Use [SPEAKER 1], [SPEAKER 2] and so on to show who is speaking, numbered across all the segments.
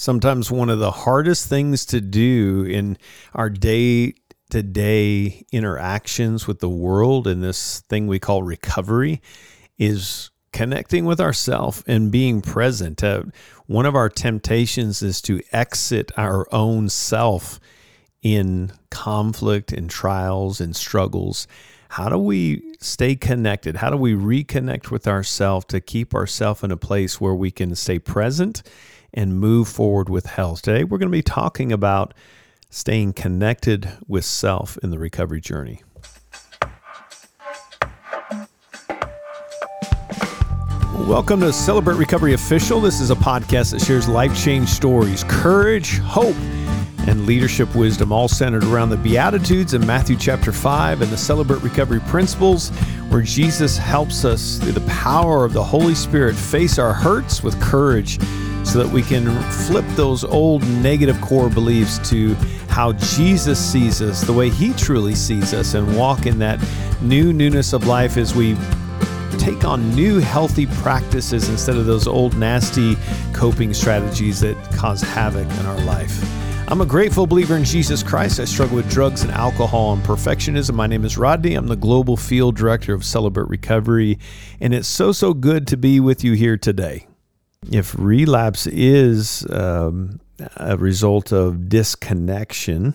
[SPEAKER 1] sometimes one of the hardest things to do in our day to day interactions with the world and this thing we call recovery is connecting with ourself and being present. Uh, one of our temptations is to exit our own self in conflict and trials and struggles. How do we stay connected? How do we reconnect with ourselves to keep ourselves in a place where we can stay present and move forward with health? Today, we're going to be talking about staying connected with self in the recovery journey. Welcome to Celebrate Recovery Official. This is a podcast that shares life change stories, courage, hope, and leadership wisdom, all centered around the Beatitudes in Matthew chapter 5 and the Celebrate Recovery principles, where Jesus helps us through the power of the Holy Spirit face our hurts with courage so that we can flip those old negative core beliefs to how Jesus sees us, the way He truly sees us, and walk in that new newness of life as we take on new healthy practices instead of those old nasty coping strategies that cause havoc in our life. I'm a grateful believer in Jesus Christ. I struggle with drugs and alcohol and perfectionism. My name is Rodney. I'm the global field director of Celebrate Recovery, and it's so, so good to be with you here today. If relapse is um, a result of disconnection,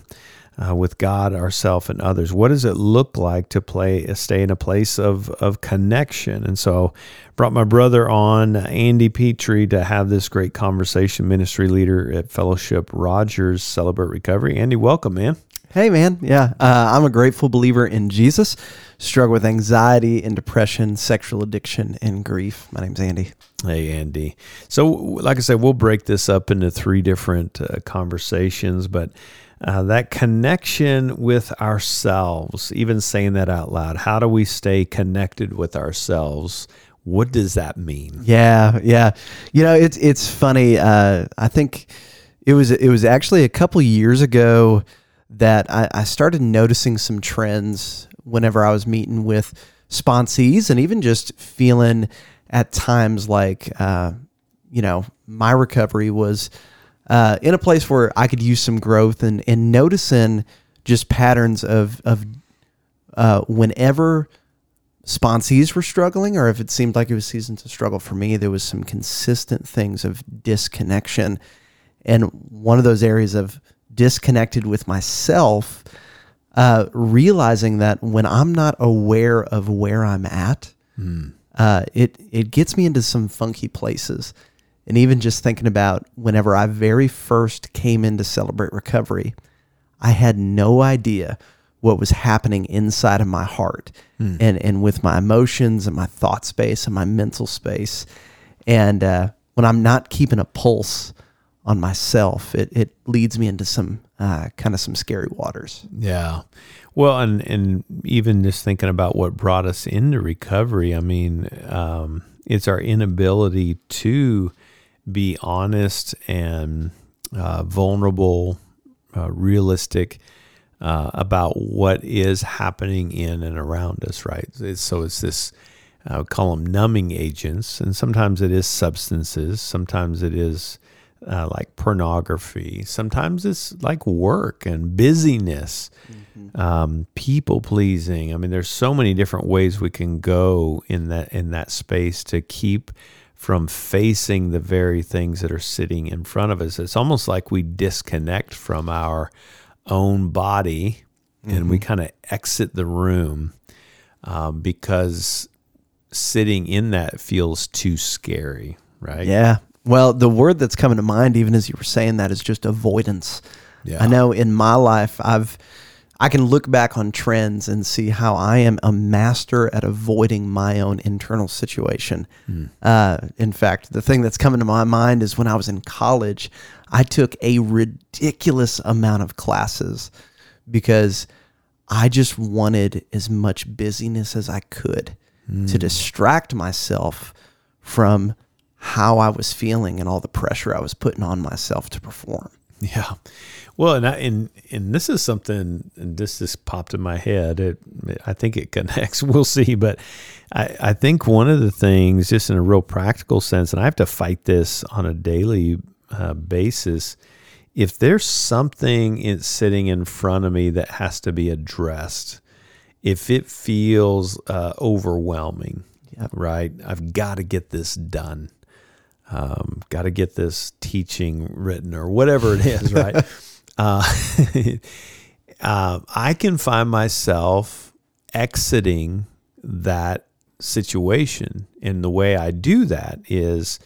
[SPEAKER 1] uh, with God, ourself, and others. What does it look like to play, stay in a place of of connection? And so, brought my brother on, Andy Petry, to have this great conversation. Ministry leader at Fellowship Rogers Celebrate Recovery. Andy, welcome, man.
[SPEAKER 2] Hey, man. Yeah, uh, I'm a grateful believer in Jesus. Struggle with anxiety and depression, sexual addiction, and grief. My name's Andy.
[SPEAKER 1] Hey, Andy. So, like I said, we'll break this up into three different uh, conversations, but uh, that connection with ourselves, even saying that out loud, how do we stay connected with ourselves? What does that mean?
[SPEAKER 2] Yeah, yeah. You know, it's it's funny. Uh, I think it was it was actually a couple years ago that I, I started noticing some trends whenever I was meeting with sponsees and even just feeling at times like, uh, you know, my recovery was uh, in a place where I could use some growth and, and noticing just patterns of, of uh, whenever sponsees were struggling or if it seemed like it was season to struggle for me, there was some consistent things of disconnection. And one of those areas of disconnected with myself, uh, realizing that when I'm not aware of where I'm at, mm. uh, it it gets me into some funky places. And even just thinking about whenever I very first came in to celebrate recovery, I had no idea what was happening inside of my heart mm. and, and with my emotions and my thought space and my mental space. And uh, when I'm not keeping a pulse on myself, it, it leads me into some uh, kind of some scary waters.
[SPEAKER 1] Yeah. Well, and, and even just thinking about what brought us into recovery, I mean, um, it's our inability to be honest and uh, vulnerable, uh, realistic uh, about what is happening in and around us, right? It's, so it's this, I would call them numbing agents, and sometimes it is substances, sometimes it is uh, like pornography, sometimes it's like work and busyness, mm-hmm. um, people pleasing. I mean, there's so many different ways we can go in that in that space to keep from facing the very things that are sitting in front of us. It's almost like we disconnect from our own body mm-hmm. and we mm-hmm. kind of exit the room um, because sitting in that feels too scary, right?
[SPEAKER 2] Yeah. Well, the word that's coming to mind, even as you were saying that, is just avoidance. Yeah. I know in my life, I've I can look back on trends and see how I am a master at avoiding my own internal situation. Mm. Uh, in fact, the thing that's coming to my mind is when I was in college, I took a ridiculous amount of classes because I just wanted as much busyness as I could mm. to distract myself from how I was feeling and all the pressure I was putting on myself to perform.
[SPEAKER 1] Yeah. Well, and I, and and this is something, and this just popped in my head. It, I think it connects. We'll see, but I, I think one of the things, just in a real practical sense, and I have to fight this on a daily uh, basis, if there's something in, sitting in front of me that has to be addressed, if it feels uh, overwhelming,
[SPEAKER 2] Yep.
[SPEAKER 1] right? I've got to get this done. Um, got to get this teaching written or whatever it is, right? uh, uh, I can find myself exiting that situation. And the way I do that is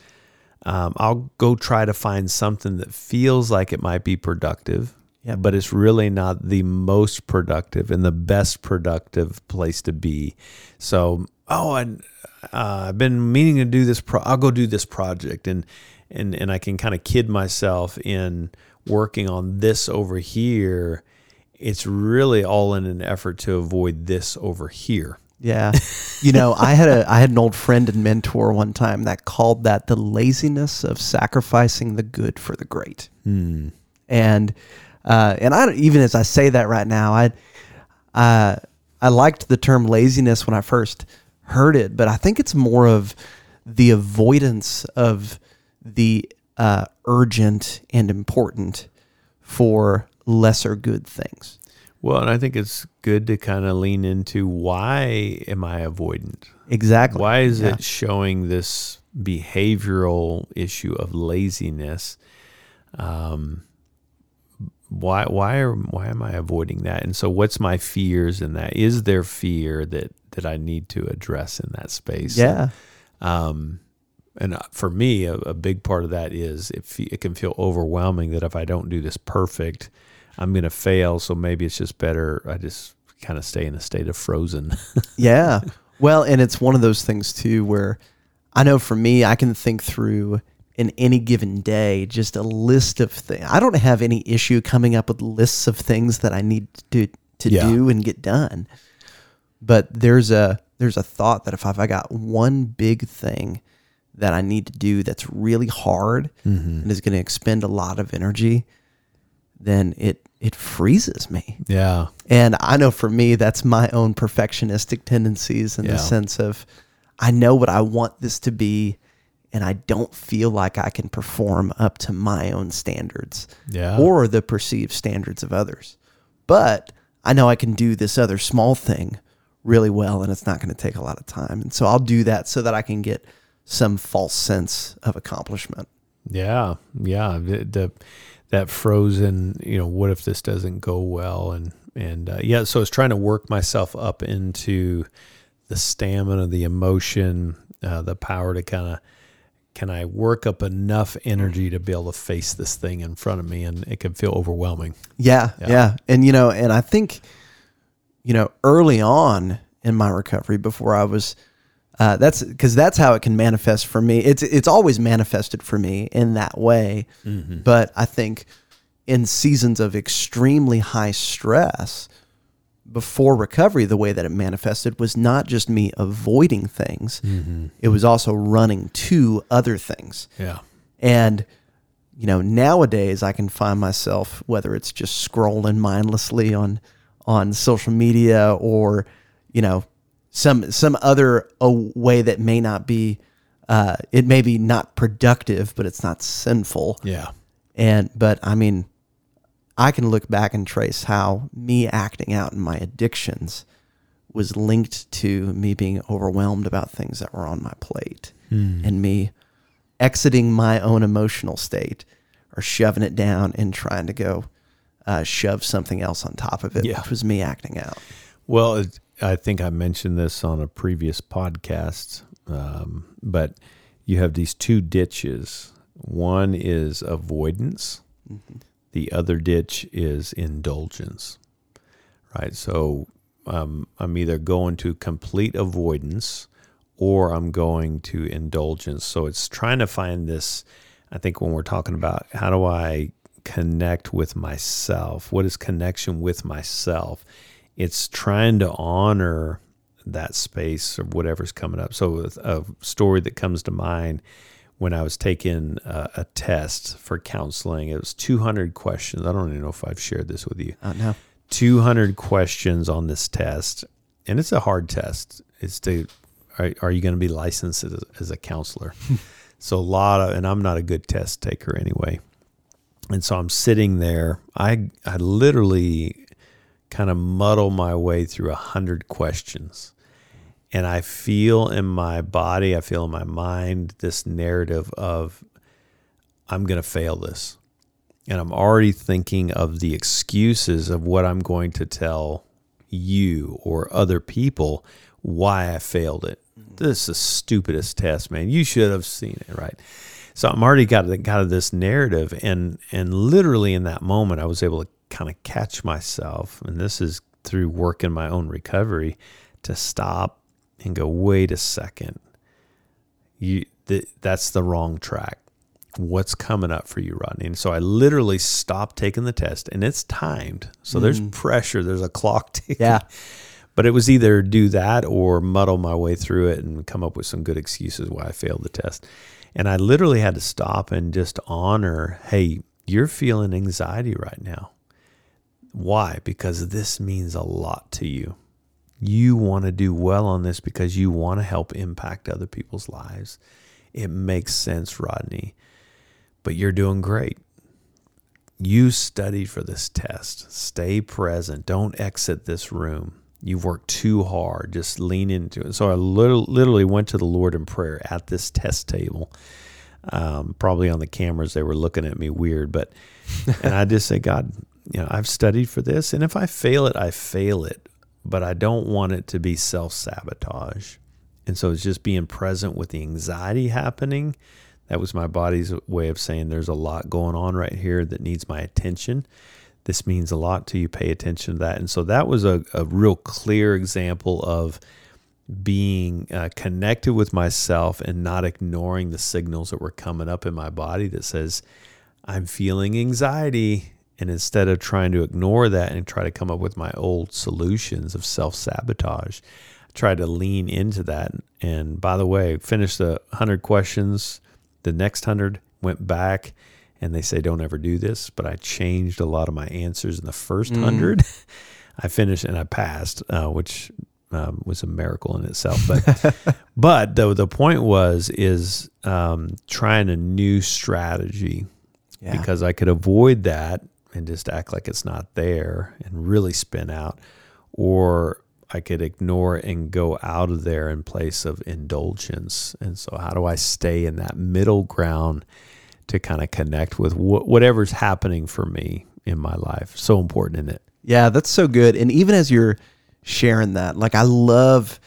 [SPEAKER 1] um, I'll go try to find something that feels like it might be productive,
[SPEAKER 2] Yep.
[SPEAKER 1] but it's really not the most productive and the best productive place to be. So, oh, and uh, I've been meaning to do this. Pro- I'll go do this project, and and and I can kind of kid myself in working on this over here. It's really all in an effort to avoid this over here.
[SPEAKER 2] Yeah. You know, I had a I had an old friend and mentor one time that called that the laziness of sacrificing the good for the great. And uh, and I even as I say that right now, I uh, I liked the term laziness when I first heard it, but I think it's more of the avoidance of the uh, urgent and important for lesser good things.
[SPEAKER 1] Well, and I think it's good to kind of lean into why am I avoidant?
[SPEAKER 2] Exactly.
[SPEAKER 1] Why is
[SPEAKER 2] Yeah.
[SPEAKER 1] it showing this behavioral issue of laziness? Um, why why are why am I avoiding that? And so, what's my fears in that? Is there fear that that I need to address in that space?
[SPEAKER 2] Yeah.
[SPEAKER 1] Um, and uh, for me, a, a big part of that is it, fe- it can feel overwhelming that if I don't do this perfect, I'm going to fail. So maybe it's just better I just kind of stay in a state of frozen.
[SPEAKER 2] Yeah. Well, and it's one of those things too where I know for me, I can think through in any given day just a list of things. I don't have any issue coming up with lists of things that I need to to
[SPEAKER 1] Yeah.
[SPEAKER 2] do and get done. But there's a there's a thought that if I've I got one big thing that I need to do that's really hard mm-hmm. and is going to expend a lot of energy, then it it freezes me.
[SPEAKER 1] yeah.
[SPEAKER 2] And I know for me, that's my own perfectionistic tendencies in
[SPEAKER 1] Yeah.
[SPEAKER 2] the sense of I know what I want this to be, and I don't feel like I can perform up to my own standards
[SPEAKER 1] Yeah.
[SPEAKER 2] or the perceived standards of others. But I know I can do this other small thing really well, and it's not going to take a lot of time. And so I'll do that so that I can get some false sense of accomplishment.
[SPEAKER 1] Yeah, yeah. The, the that frozen, you know, what if this doesn't go well? And and uh, yeah, so I was trying to work myself up into the stamina, the emotion, uh, the power to kind of can I work up enough energy to be able to face this thing in front of me, and it can feel overwhelming.
[SPEAKER 2] Yeah,
[SPEAKER 1] Yeah.
[SPEAKER 2] yeah, And you know, and I think, you know, early on in my recovery, before I was, uh, that's because that's how it can manifest for me. It's it's always manifested for me in that way. But I think in seasons of extremely high stress, before recovery, the way that it manifested was not just me avoiding things; it was also running to other things.
[SPEAKER 1] Yeah,
[SPEAKER 2] And you know, nowadays I can find myself whether it's just scrolling mindlessly on on social media or you know some some other a way that may not be uh, it may be not productive, but it's not sinful.
[SPEAKER 1] yeah,
[SPEAKER 2] And but I mean, I can look back and trace how me acting out in my addictions was linked to me being overwhelmed about things that were on my plate and me exiting my own emotional state or shoving it down and trying to go uh, shove something else on top of it,
[SPEAKER 1] Yeah.
[SPEAKER 2] which was me acting out.
[SPEAKER 1] Well, it, I think I mentioned this on a previous podcast, um, but you have these two ditches. One is avoidance, the other ditch is indulgence, right? So um, I'm either going to complete avoidance or I'm going to indulgence. So it's trying to find this. I think when we're talking about how do I connect with myself, what is connection with myself? It's trying to honor that space or whatever's coming up. So a story that comes to mind when I was taking a, a test for counseling, it was 200 questions. I don't even know if I've shared this with you.
[SPEAKER 2] Uh, no.
[SPEAKER 1] 200 questions on this test, and it's a hard test. It's to are, are you going to be licensed as, as a counselor? So a lot of, and I'm not a good test taker anyway. And so I'm sitting there. I I literally kind of muddle my way through a hundred questions. And I feel in my body, I feel in my mind this narrative of I'm to fail this. And I'm already thinking of the excuses of what I'm going to tell you or other people why I failed it. This is the stupidest test, man. You should have seen it, right? So I'm already got got this narrative, and and literally in that moment, I was able to kind of catch myself, and this is through work in my own recovery, to stop and go, wait a second, you th- that's the wrong track. What's coming up for you, Rodney? And so I literally stopped taking the test, and it's timed, so mm. there's pressure, there's a clock ticking.
[SPEAKER 2] Yeah.
[SPEAKER 1] But it was either do that or muddle my way through it and come up with some good excuses why I failed the test. And I literally had to stop and just honor, hey, you're feeling anxiety right now. Why? Because this means a lot to you. You want to do well on this because you want to help impact other people's lives. It makes sense, Rodney. But you're doing great. You studied for this test. Stay present. Don't exit this room. You've worked too hard. Just lean into it. So I literally went to the Lord in prayer at this test table. Um, probably on the cameras, they were looking at me weird, but and I just say, God, you know, I've studied for this, and if I fail it, I fail it, but I don't want it to be self sabotage. And so it's just being present with the anxiety happening. That was my body's way of saying there's a lot going on right here that needs my attention this means a lot to you. Pay attention to that. And so that was a, a real clear example of being uh, connected with myself and not ignoring the signals that were coming up in my body that says, I'm feeling anxiety. And instead of trying to ignore that and try to come up with my old solutions of self sabotage, I tried to lean into that. And by the way, finished the 100 questions. The next 100 went back and they say don't ever do this, but I changed a lot of my answers in the first mm. hundred. I finished and I passed, uh, which um, was a miracle in itself. But but the the point was is um, trying a new strategy yeah. because I could avoid that and just act like it's not there and really spin out, or I could ignore and go out of there in place of indulgence. And so, how do I stay in that middle ground? To kind of connect with wh- whatever's happening for me in my life. So important in it.
[SPEAKER 2] Yeah, that's so good. And even as you're sharing that, like I love,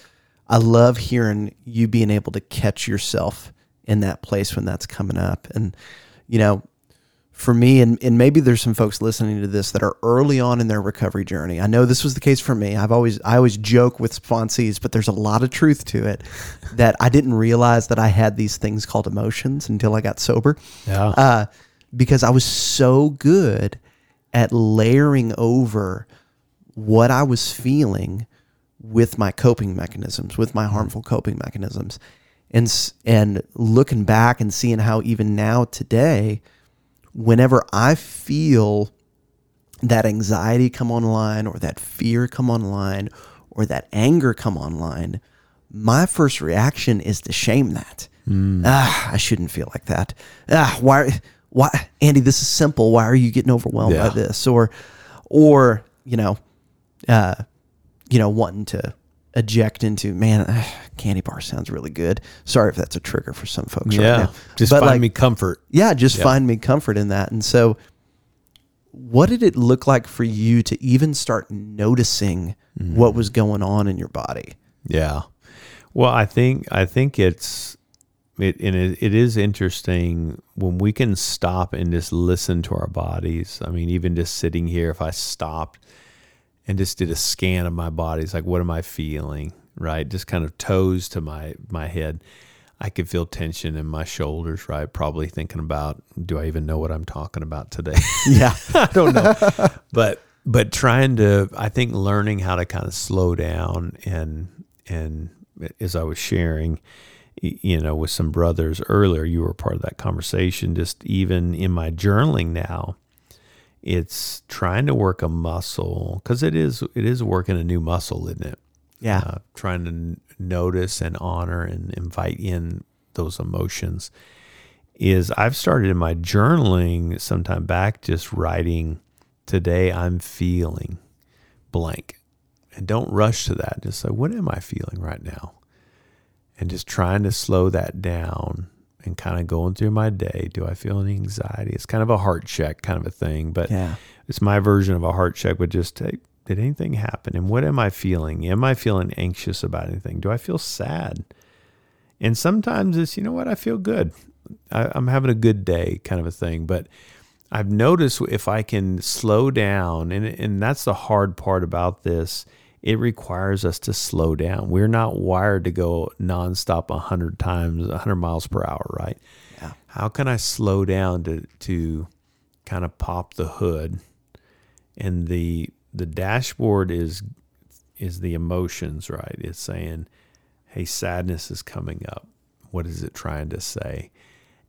[SPEAKER 2] I love hearing you being able to catch yourself in that place when that's coming up. And, you know, for me, and, and maybe there's some folks listening to this that are early on in their recovery journey. I know this was the case for me. I've always I always joke with sponsees, but there's a lot of truth to it that I didn't realize that I had these things called emotions until I got sober.
[SPEAKER 1] Yeah. Uh,
[SPEAKER 2] because I was so good at layering over what I was feeling with my coping mechanisms, with my harmful coping mechanisms. And and looking back and seeing how even now today whenever I feel that anxiety come online or that fear come online or that anger come online, my first reaction is to shame that. Mm. Ah, I shouldn't feel like that. Ah, why why Andy, this is simple. Why are you getting overwhelmed yeah. by this? Or or, you know, uh, you know, wanting to eject into, man, candy bar sounds really good. Sorry if that's a trigger for some folks. Yeah, right
[SPEAKER 1] just but find like, me comfort.
[SPEAKER 2] Yeah, just yeah. find me comfort in that. And so, what did it look like for you to even start noticing mm. what was going on in your body?
[SPEAKER 1] Yeah, well, I think I think it's it and it, it is interesting when we can stop and just listen to our bodies. I mean, even just sitting here, if I stopped and just did a scan of my body. It's like, what am I feeling? Right, just kind of toes to my my head. I could feel tension in my shoulders. Right, probably thinking about, do I even know what I'm talking about today?
[SPEAKER 2] Yeah,
[SPEAKER 1] I don't know. but but trying to, I think, learning how to kind of slow down and and as I was sharing, you know, with some brothers earlier, you were part of that conversation. Just even in my journaling now, it's trying to work a muscle because it is it is working a new muscle, isn't it?
[SPEAKER 2] Yeah. Uh,
[SPEAKER 1] trying to n- notice and honor and invite in those emotions. is I've started in my journaling sometime back just writing today I'm feeling blank. And don't rush to that. Just say, what am I feeling right now? And just trying to slow that down and kind of going through my day. Do I feel any anxiety? It's kind of a heart check kind of a thing, but
[SPEAKER 2] Yeah.
[SPEAKER 1] it's my version of a heart check, but just hey, did anything happen? And what am I feeling? Am I feeling anxious about anything? Do I feel sad? And sometimes it's, you know what, I feel good. I, I'm having a good day kind of a thing. But I've noticed if I can slow down, and, and that's the hard part about this, it requires us to slow down. We're not wired to go nonstop 100 times, 100 miles per hour, right?
[SPEAKER 2] Yeah.
[SPEAKER 1] How can I slow down to, to kind of pop the hood? And the the dashboard is is the emotions, right? It's saying, "Hey, sadness is coming up. What is it trying to say?"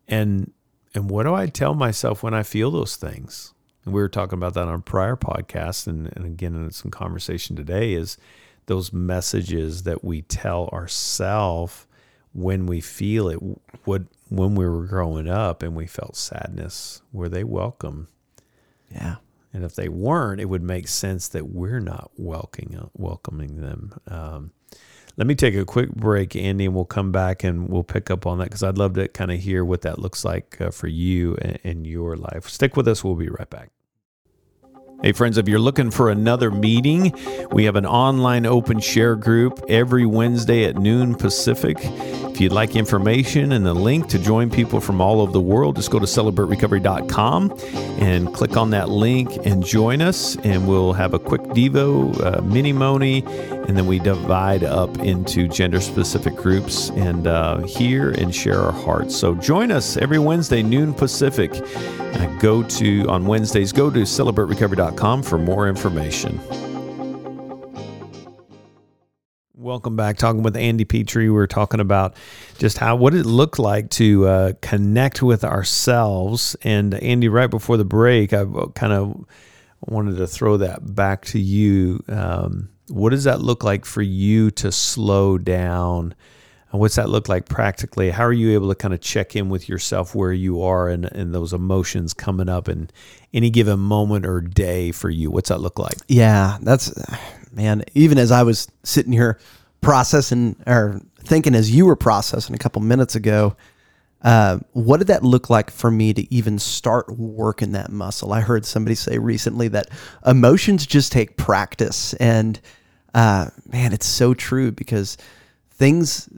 [SPEAKER 1] And and what do I tell myself when I feel those things? And we were talking about that on a prior podcast, and, and again in some conversation today is those messages that we tell ourselves when we feel it. What when we were growing up and we felt sadness, were they welcome?
[SPEAKER 2] Yeah.
[SPEAKER 1] And if they weren't, it would make sense that we're not welcoming welcoming them. Um, let me take a quick break, Andy, and we'll come back and we'll pick up on that because I'd love to kind of hear what that looks like uh, for you and, and your life. Stick with us. We'll be right back. Hey, friends, if you're looking for another meeting, we have an online open share group every Wednesday at noon Pacific. If you'd like information and the link to join people from all over the world, just go to celebraterecovery.com and click on that link and join us. And we'll have a quick Devo, uh, mini Moni, and then we divide up into gender specific groups and uh, hear and share our hearts. So join us every Wednesday, noon Pacific. Uh, go to, on Wednesdays, go to celebraterecovery.com for more information. Welcome back. Talking with Andy Petry, we are talking about just how what it looked like to uh, connect with ourselves. And Andy, right before the break, I kind of wanted to throw that back to you. Um, what does that look like for you to slow down? And what's that look like practically? How are you able to kind of check in with yourself where you are and, and those emotions coming up in any given moment or day for you? What's that look like?
[SPEAKER 2] Yeah, that's man. Even as I was sitting here processing or thinking as you were processing a couple minutes ago, uh, what did that look like for me to even start working that muscle? I heard somebody say recently that emotions just take practice, and uh, man, it's so true because things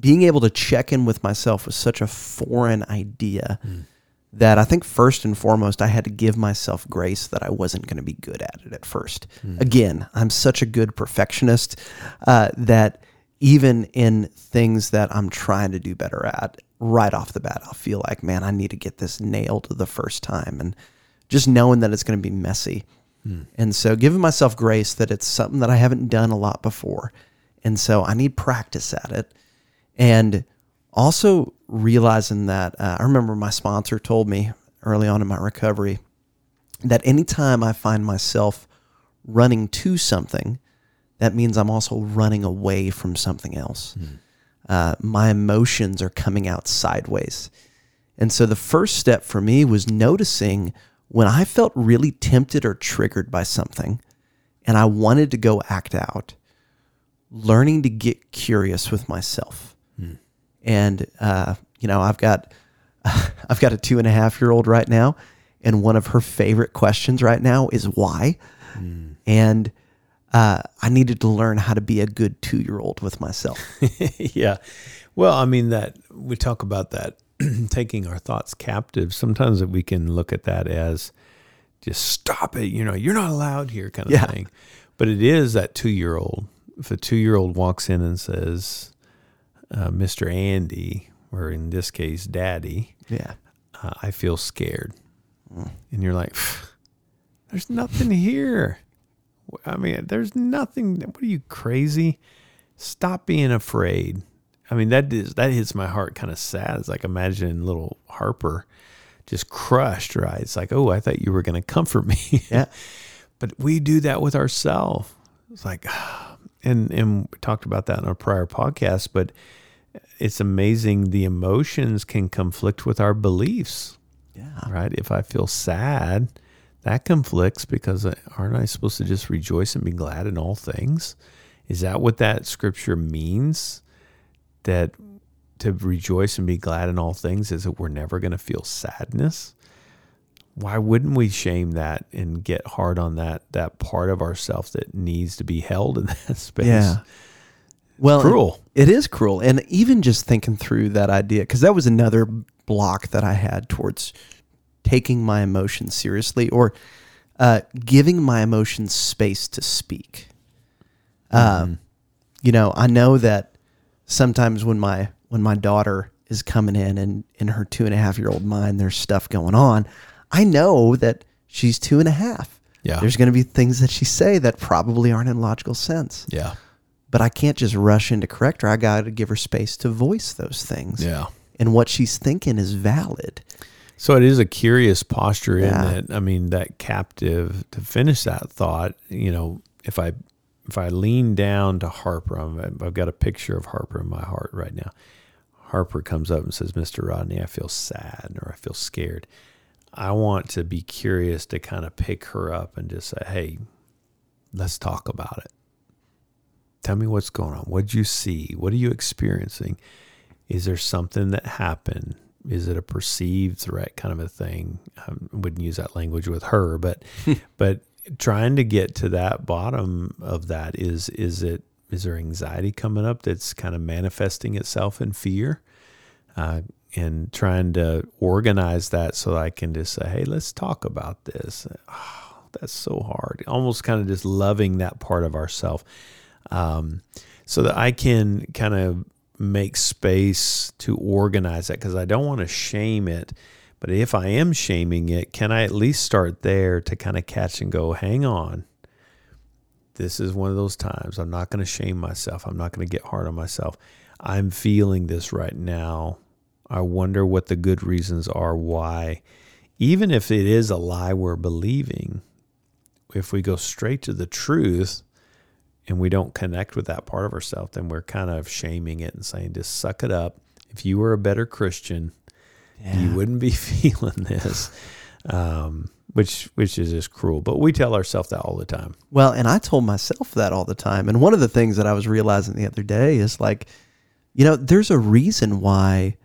[SPEAKER 2] being able to check in with myself was such a foreign idea mm. that I think first and foremost I had to give myself grace that I wasn't going to be good at it at first. Mm. Again, I'm such a good perfectionist uh, that even in things that I'm trying to do better at, right off the bat, I'll feel like, man, I need to get this nailed the first time, and just knowing that it's going to be messy. Mm. And so giving myself grace that it's something that I haven't done a lot before. And so I need practice at it. And also realizing that uh, I remember my sponsor told me early on in my recovery that anytime I find myself running to something, that means I'm also running away from something else. Uh, my emotions are coming out sideways. And so the first step for me was noticing when I felt really tempted or triggered by something and I wanted to go act out, learning to get curious with myself. And, uh, you know, I've got, I've got a two and a half year old right now. And one of her favorite questions right now is why. And uh, I needed to learn how to be a good two year old with myself.
[SPEAKER 1] yeah. Well, I mean that we talk about that taking our thoughts captive. Sometimes we can look at that as just stop it. You know, you're not allowed here, kind of
[SPEAKER 2] Yeah.
[SPEAKER 1] thing. But it is that two year old. If a two year old walks in and says, uh, "Mr. Andy," or in this case, Daddy,
[SPEAKER 2] yeah.
[SPEAKER 1] uh, I feel scared, and you're like, "There's nothing here." I mean, there's nothing. What are you crazy? Stop being afraid. I mean, that is that hits my heart kind of sad. It's like imagining little Harper just crushed. Right? It's like, oh, I thought you were going to comfort me.
[SPEAKER 2] Yeah.
[SPEAKER 1] but we do that with ourselves. It's like, and and we talked about that in our prior podcast. But it's amazing the emotions can conflict with our beliefs.
[SPEAKER 2] Yeah.
[SPEAKER 1] Right? If I feel sad, that conflicts because uh, aren't I supposed to just rejoice and be glad in all things? Is that what that scripture means? That to rejoice and be glad in all things is that we're never going to feel sadness? Why wouldn't we shame that and get hard on that that part of ourselves that needs to be held in that space?
[SPEAKER 2] Yeah. Well,
[SPEAKER 1] Cruel.
[SPEAKER 2] It is cruel. And even just thinking through that idea, because that was another block that I had towards taking my emotions seriously or uh, giving my emotions space to speak. Um, you know, I know that sometimes when my when my daughter is coming in and in her two and a half year old mind, there's stuff going on. I know that she's two and a half.
[SPEAKER 1] Yeah.
[SPEAKER 2] There's going to be things that she say that probably aren't in logical sense
[SPEAKER 1] Yeah.
[SPEAKER 2] but I can't just rush in to correct her. I got to give her space to voice those things.
[SPEAKER 1] Yeah.
[SPEAKER 2] And what she's thinking is valid.
[SPEAKER 1] So it is a curious posture
[SPEAKER 2] Yeah.
[SPEAKER 1] in it. I mean, that captive to finish that thought, you know, if I if I lean down to Harper, I'm, I've got a picture of Harper in my heart right now. Harper comes up and says, "Mr. Rodney, I feel sad or I feel scared." I want to be curious to kind of pick her up and just say, "Hey, let's talk about it. Tell me what's going on. What did you see? What are you experiencing? Is there something that happened? Is it a perceived threat kind of a thing? I wouldn't use that language with her, but but trying to get to that bottom of that is is it is there anxiety coming up that's kind of manifesting itself in fear? Uh, and trying to organize that so I can just say, hey, let's talk about this. Oh, that's so hard. Almost kind of just loving that part of ourself um, so that I can kind of make space to organize that because I don't want to shame it. But if I am shaming it, can I at least start there to kind of catch and go, hang on? This is one of those times. I'm not going to shame myself. I'm not going to get hard on myself. I'm feeling this right now. I wonder what the good reasons are why, even if it is a lie we're believing, if we go straight to the truth and we don't connect with that part of ourselves, then we're kind of shaming it and saying, just suck it up. If you were a better Christian, you wouldn't be feeling this, um, which which is just cruel. But we tell ourselves that all the time.
[SPEAKER 2] Well, and I told myself that all the time. And one of the things that I was realizing the other day is like, you know, there's a reason why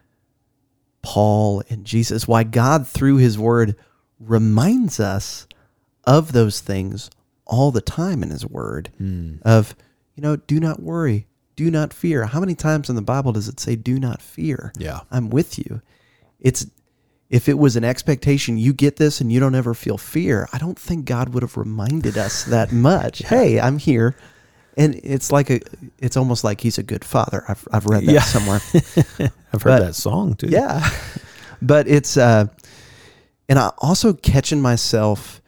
[SPEAKER 2] Paul and Jesus, why God through his word reminds us of those things all the time in his word hmm. of, you know, do not worry, do not fear. How many times in the Bible does it say do not fear?
[SPEAKER 1] Yeah.
[SPEAKER 2] I'm with you. It's if it was an expectation you get this and you don't ever feel fear, I don't think God would have reminded us that much. Hey, I'm here. And it's like a it's almost like he's a good father. I've I've read that
[SPEAKER 1] Yeah.
[SPEAKER 2] somewhere.
[SPEAKER 1] I've heard
[SPEAKER 2] But-
[SPEAKER 1] that song too.
[SPEAKER 2] Yeah. But it's uh and I also catching myself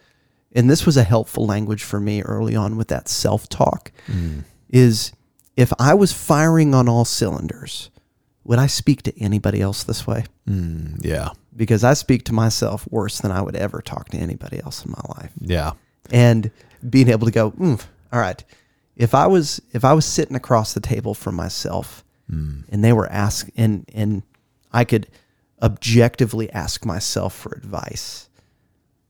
[SPEAKER 2] and this was a helpful language for me early on with that self-talk is if I was firing on all cylinders, would I speak to anybody else this way?
[SPEAKER 1] Mm, yeah.
[SPEAKER 2] Because I speak to myself worse than I would ever talk to anybody else in my life.
[SPEAKER 1] Yeah.
[SPEAKER 2] And being able to go, mm, all right, if I was if I was sitting across the table from myself hmm. and they were asked and and I could objectively ask myself for advice,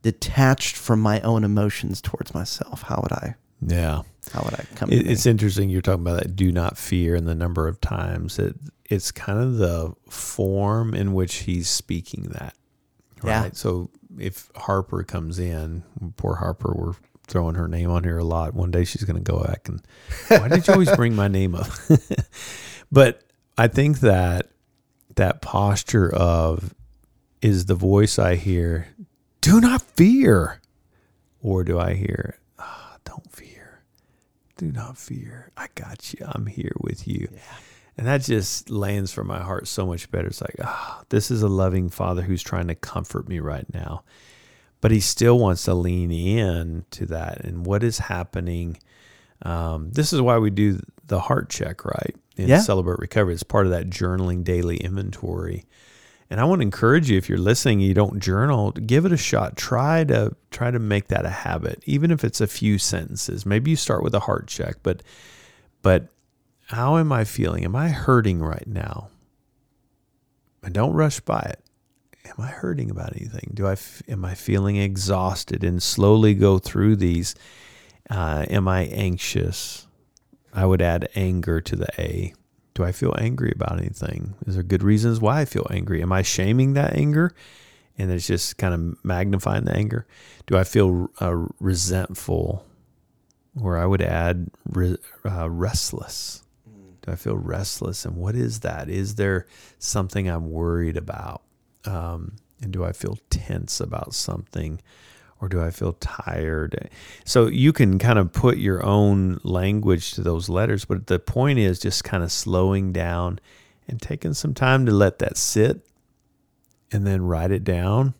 [SPEAKER 2] detached from my own emotions towards myself, how would I
[SPEAKER 1] Yeah.
[SPEAKER 2] how would I come
[SPEAKER 1] It, it's interesting you're talking about that do not fear and the number of times that it's kind of the form in which he's speaking that.
[SPEAKER 2] Yeah.
[SPEAKER 1] Right. So if Harper comes in, poor Harper, we're throwing her name on here a lot. One day she's going to go back and why did you always bring my name up? but I think that that posture of is the voice I hear, do not fear, or do I hear, ah, don't fear, do not fear, I got you, I'm here with you. And that just lands for my heart so much better. It's like, ah, this is a loving father who's trying to comfort me right now. But he still wants to lean in to that. And what is happening? Um, this is why we do the heart check, right? In
[SPEAKER 2] Yeah.
[SPEAKER 1] Celebrate Recovery. It's part of that journaling daily inventory. And I want to encourage you if you're listening, you don't journal, give it a shot. Try to try to make that a habit, even if it's a few sentences. Maybe you start with a heart check, but but how am I feeling? Am I hurting right now? and don't rush by it. Am I hurting about anything? Do I f- am I feeling exhausted? And slowly go through these. Uh, am I anxious? I would add anger to the A. Do I feel angry about anything? Is there good reasons why I feel angry? Am I shaming that anger? And it's just kind of magnifying the anger. Do I feel uh, resentful? Or I would add re- uh, restless. Do I feel restless? And what is that? Is there something I'm worried about? Um, and do I feel tense about something? Or do I feel tired? So you can kind of put your own language to those letters, but the point is just kind of slowing down and taking some time to let that sit and then write it down.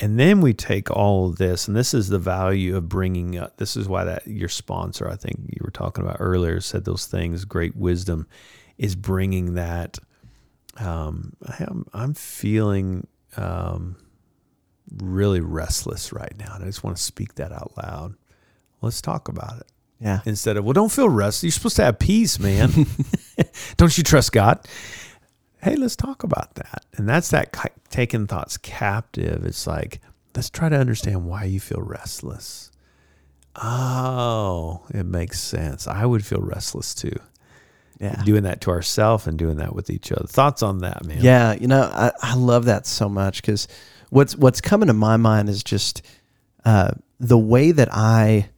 [SPEAKER 1] And then we take all of this, and this is the value of bringing up. This is why that your sponsor, I think you were talking about earlier, said those things. Great wisdom is bringing that. Um, I'm, I'm feeling um, really restless right now, and I just want to speak that out loud. Let's talk about it.
[SPEAKER 2] Yeah.
[SPEAKER 1] Instead of, well, don't feel restless. You're supposed to have peace, man. don't you trust God? hey, let's talk about that. And that's that taking thoughts captive. It's like, let's try to understand why you feel restless. Oh, it makes sense. I would feel restless too. Yeah. Doing that to ourselves and doing that with each other. Thoughts on that, man?
[SPEAKER 2] Yeah, you know, I, I love that so much because what's what's coming to my mind is just uh, the way that I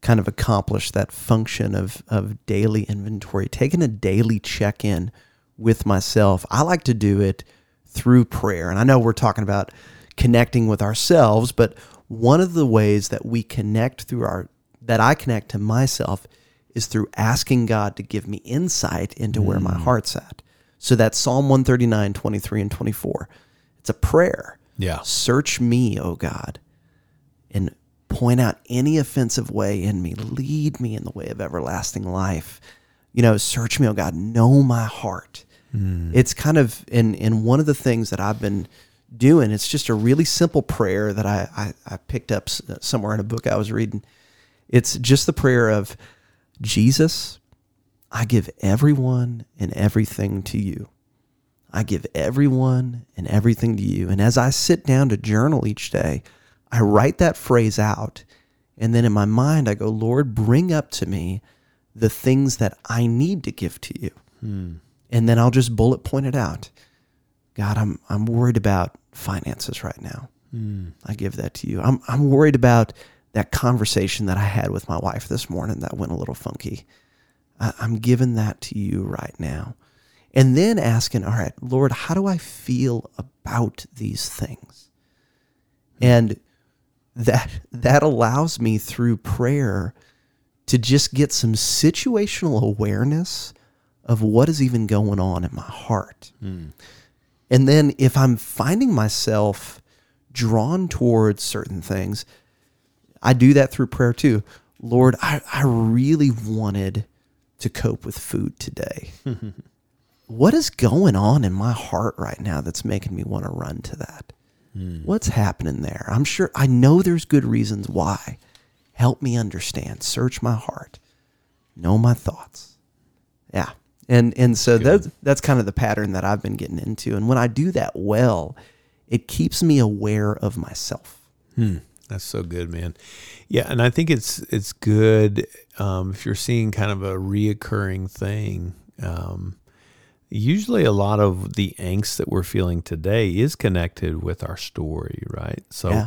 [SPEAKER 2] kind of accomplish that function of of daily inventory, taking a daily check in with myself. I like to do it through prayer. And I know we're talking about connecting with ourselves, but one of the ways that we connect through our that I connect to myself is through asking God to give me insight into mm. where my mm. heart's at. So that's Psalm 139, 23, and 24. It's a prayer.
[SPEAKER 1] Yeah.
[SPEAKER 2] Search me, O God, and point out any offensive way in me. Lead me in the way of everlasting life you know, search me, oh God, know my heart. Mm. It's kind of in in one of the things that I've been doing. It's just a really simple prayer that I, I, I picked up somewhere in a book I was reading. It's just the prayer of Jesus, I give everyone and everything to you. I give everyone and everything to you. And as I sit down to journal each day, I write that phrase out. And then in my mind, I go, Lord, bring up to me the things that I need to give to you. Hmm. And then I'll just bullet point it out. God, I'm I'm worried about finances right now. Hmm. I give that to you. I'm I'm worried about that conversation that I had with my wife this morning that went a little funky. I'm giving that to you right now. And then asking, all right, Lord, how do I feel about these things? And that that allows me through prayer to just get some situational awareness of what is even going on in my heart. Mm. And then if I'm finding myself drawn towards certain things, I do that through prayer too. Lord, I, I really wanted to cope with food today. what is going on in my heart right now that's making me want to run to that? Mm. What's happening there? I'm sure I know there's good reasons why. Help me understand. Search my heart. Know my thoughts. Yeah. And and so that's that's kind of the pattern that I've been getting into. And when I do that well, it keeps me aware of myself.
[SPEAKER 1] Hmm. That's so good, man. Yeah, and I think it's it's good um, if you're seeing kind of a reoccurring thing. Um, usually, a lot of the angst that we're feeling today is connected with our story, right? So. Yeah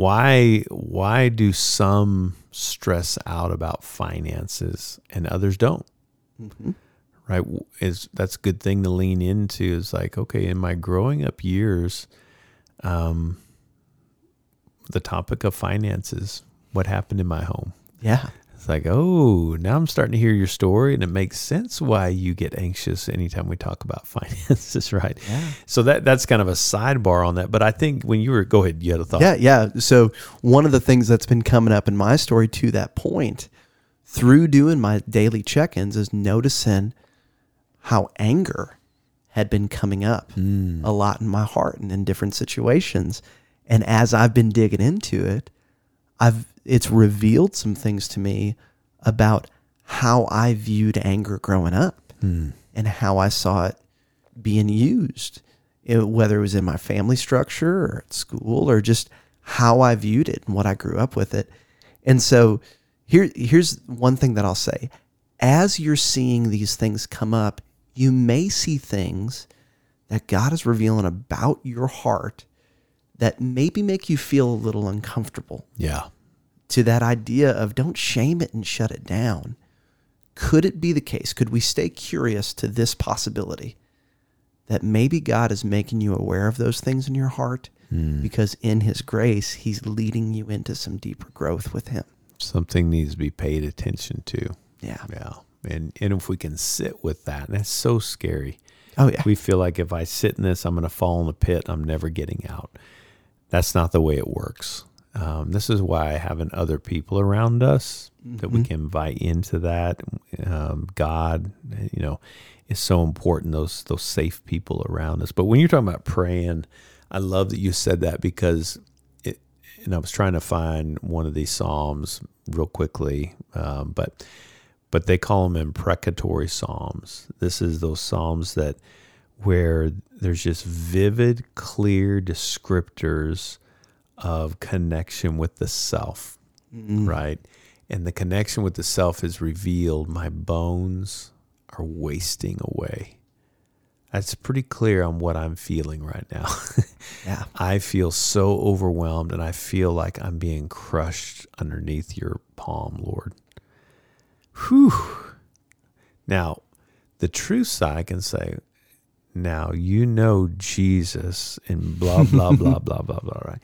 [SPEAKER 1] why why do some stress out about finances and others don't mm-hmm. right is that's a good thing to lean into is like okay in my growing up years um the topic of finances what happened in my home
[SPEAKER 2] yeah
[SPEAKER 1] it's like, oh, now I'm starting to hear your story, and it makes sense why you get anxious anytime we talk about finances, right? Yeah. So that that's kind of a sidebar on that. But I think when you were, go ahead, you had a thought.
[SPEAKER 2] Yeah, yeah. So one of the things that's been coming up in my story to that point, through doing my daily check-ins, is noticing how anger had been coming up mm. a lot in my heart and in different situations. And as I've been digging into it, I've it's revealed some things to me about how I viewed anger growing up mm. and how I saw it being used it- whether it was in my family structure or at school or just how I viewed it and what I grew up with it. And so here here's one thing that I'll say. As you're seeing these things come up, you may see things that God is revealing about your heart that maybe make you feel a little uncomfortable
[SPEAKER 1] Yeah.
[SPEAKER 2] to that idea of don't shame it and shut it down. Could it be the case? Could we stay curious to this possibility that maybe God is making you aware of those things in your heart hmm. because in his grace, he's leading you into some deeper growth with him?
[SPEAKER 1] Something needs to be paid attention to.
[SPEAKER 2] Yeah.
[SPEAKER 1] Yeah. And and if we can sit with that, that's so scary.
[SPEAKER 2] Oh, yeah.
[SPEAKER 1] We feel like if I sit in this, I'm going to fall in the pit. I'm never getting out. That's not the way it works. Um, this is why having other people around us that we can invite into that, um, God, you know, is so important. Those those safe people around us. But when you're talking about praying, I love that you said that because it. And I was trying to find one of these psalms real quickly, um, but but they call them imprecatory psalms. This is those psalms that where there's just vivid, clear descriptors of connection with the self, mm-hmm. right? And the connection with the self is revealed. My bones are wasting away. That's pretty clear on what I'm feeling right now.
[SPEAKER 2] Yeah.
[SPEAKER 1] I feel so overwhelmed and I feel like I'm being crushed underneath your palm, Lord. Whew. Now, the truth side can say, now you know Jesus and blah, blah, blah, blah, blah, blah, right?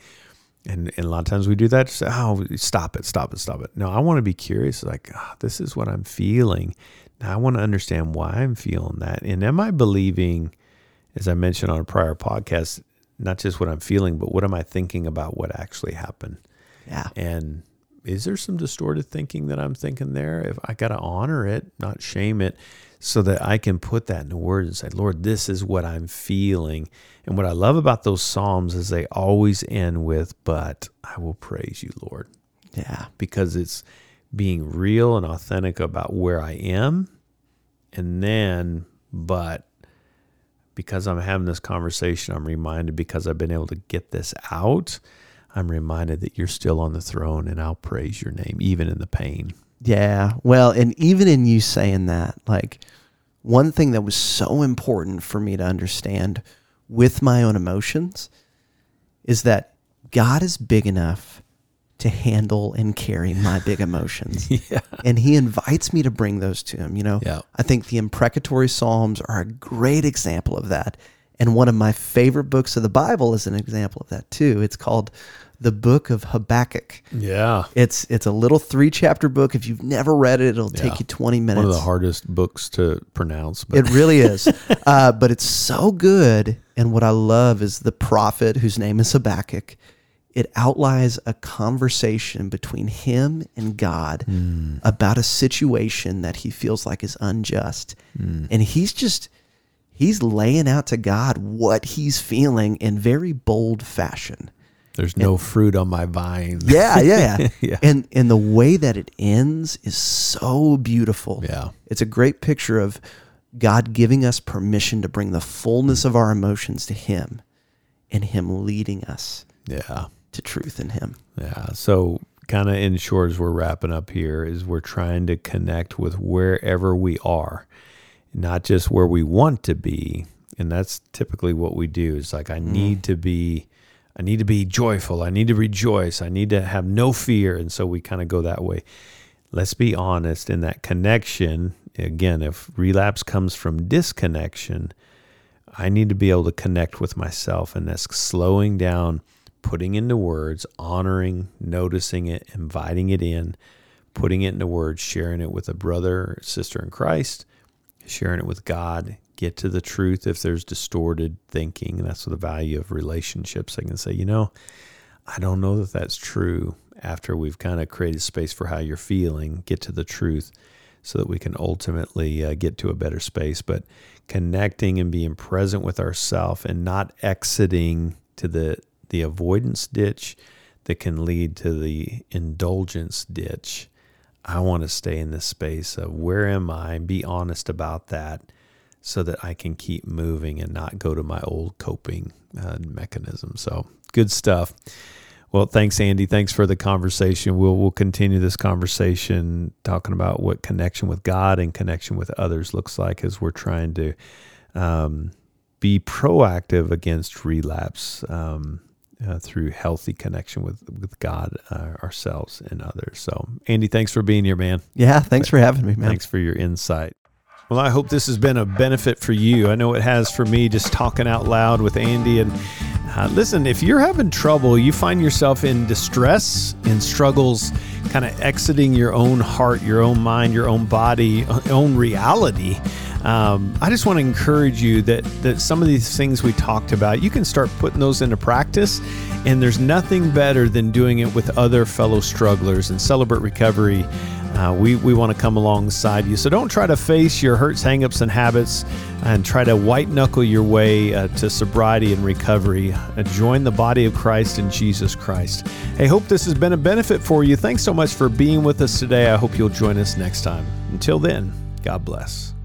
[SPEAKER 1] And, and a lot of times we do that. Just, oh, stop it, stop it, stop it. No, I want to be curious. Like, ah, this is what I'm feeling. Now I want to understand why I'm feeling that. And am I believing, as I mentioned on a prior podcast, not just what I'm feeling, but what am I thinking about what actually happened?
[SPEAKER 2] Yeah.
[SPEAKER 1] And is there some distorted thinking that I'm thinking there? If I got to honor it, not shame it, so that I can put that into words and say, Lord, this is what I'm feeling. And what I love about those Psalms is they always end with, but I will praise you, Lord,
[SPEAKER 2] Yeah.
[SPEAKER 1] because it's being real and authentic about where I am. And then, but because I'm having this conversation, I'm reminded because I've been able to get this out, I'm reminded that you're still on the throne and I'll praise your name, even in the pain.
[SPEAKER 2] Yeah. Well, and even in you saying that, like one thing that was so important for me to understand with my own emotions is that God is big enough to handle and carry my big emotions.
[SPEAKER 1] Yeah.
[SPEAKER 2] And he invites me to bring those to him. You know,
[SPEAKER 1] Yeah.
[SPEAKER 2] I think the imprecatory Psalms are a great example of that. And one of my favorite books of the Bible is an example of that too. It's called the book of Habakkuk.
[SPEAKER 1] Yeah.
[SPEAKER 2] It's it's a little three chapter book. If you've never read it, it'll
[SPEAKER 1] Yeah.
[SPEAKER 2] take you twenty minutes.
[SPEAKER 1] One of the hardest books to pronounce, but
[SPEAKER 2] It really is. uh, but it's so good. And what I love is the prophet, whose name is Habakkuk, it outlines a conversation between him and God about a situation that he feels like is unjust. And he's just, he's laying out to God what he's feeling in very bold fashion.
[SPEAKER 1] There's no fruit on my vine.
[SPEAKER 2] Yeah, yeah, yeah.
[SPEAKER 1] Yeah.
[SPEAKER 2] And and the way that it ends is so beautiful.
[SPEAKER 1] Yeah.
[SPEAKER 2] It's a great picture of God giving us permission to bring the fullness of our emotions to him and him leading us
[SPEAKER 1] Yeah.
[SPEAKER 2] to truth in him.
[SPEAKER 1] Yeah. So, kind of in short, as we're wrapping up here, is we're trying to connect with wherever we are, not just where we want to be. And that's typically what we do. Is like, I mm-hmm. need to be, I need to be joyful. I need to rejoice. I need to have no fear. And so we kind of go that way. Let's be honest in that connection. Again, if relapse comes from disconnection, I need to be able to connect with myself, and that's slowing down, putting into words, honoring, noticing it, inviting it in, putting it into words, sharing it with a brother sister in Christ, sharing it with God. Get to the truth if there's distorted thinking. That's the value of relationships. I can say, you know, I don't know that that's true after we've kind of created space for how you're feeling, get to the truth so that we can ultimately uh, get to a better space. But connecting and being present with ourself and not exiting to the, the avoidance ditch that can lead to the indulgence ditch. I want to stay in this space of where am I be honest about that so that I can keep moving and not go to my old coping uh, mechanism. So good stuff. Well, thanks, Andy. Thanks for the conversation. We'll we'll continue this conversation talking about what connection with God and connection with others looks like as we're trying to um, be proactive against relapse um, uh, through healthy connection with with God, uh, ourselves, and others. So, Andy, thanks for being here, man.
[SPEAKER 2] Yeah, thanks for having me, man.
[SPEAKER 1] Thanks for your insight. Well, I hope this has been a benefit for you. I know it has for me just talking out loud with Andy. And uh, listen, if you're having trouble, you find yourself in distress, in struggles, kind of exiting your own heart, your own mind, your own body, own reality. Um, I just want to encourage you that that some of these things we talked about, you can start putting those into practice. And there's nothing better than doing it with other fellow strugglers and celebrate recovery uh, we, we want to come alongside you. So don't try to face your hurts, hangups, and habits and try to white knuckle your way uh, to sobriety and recovery. Uh, join the body of Christ in Jesus Christ. Hey, hope this has been a benefit for you. Thanks so much for being with us today. I hope you'll join us next time. Until then, God bless.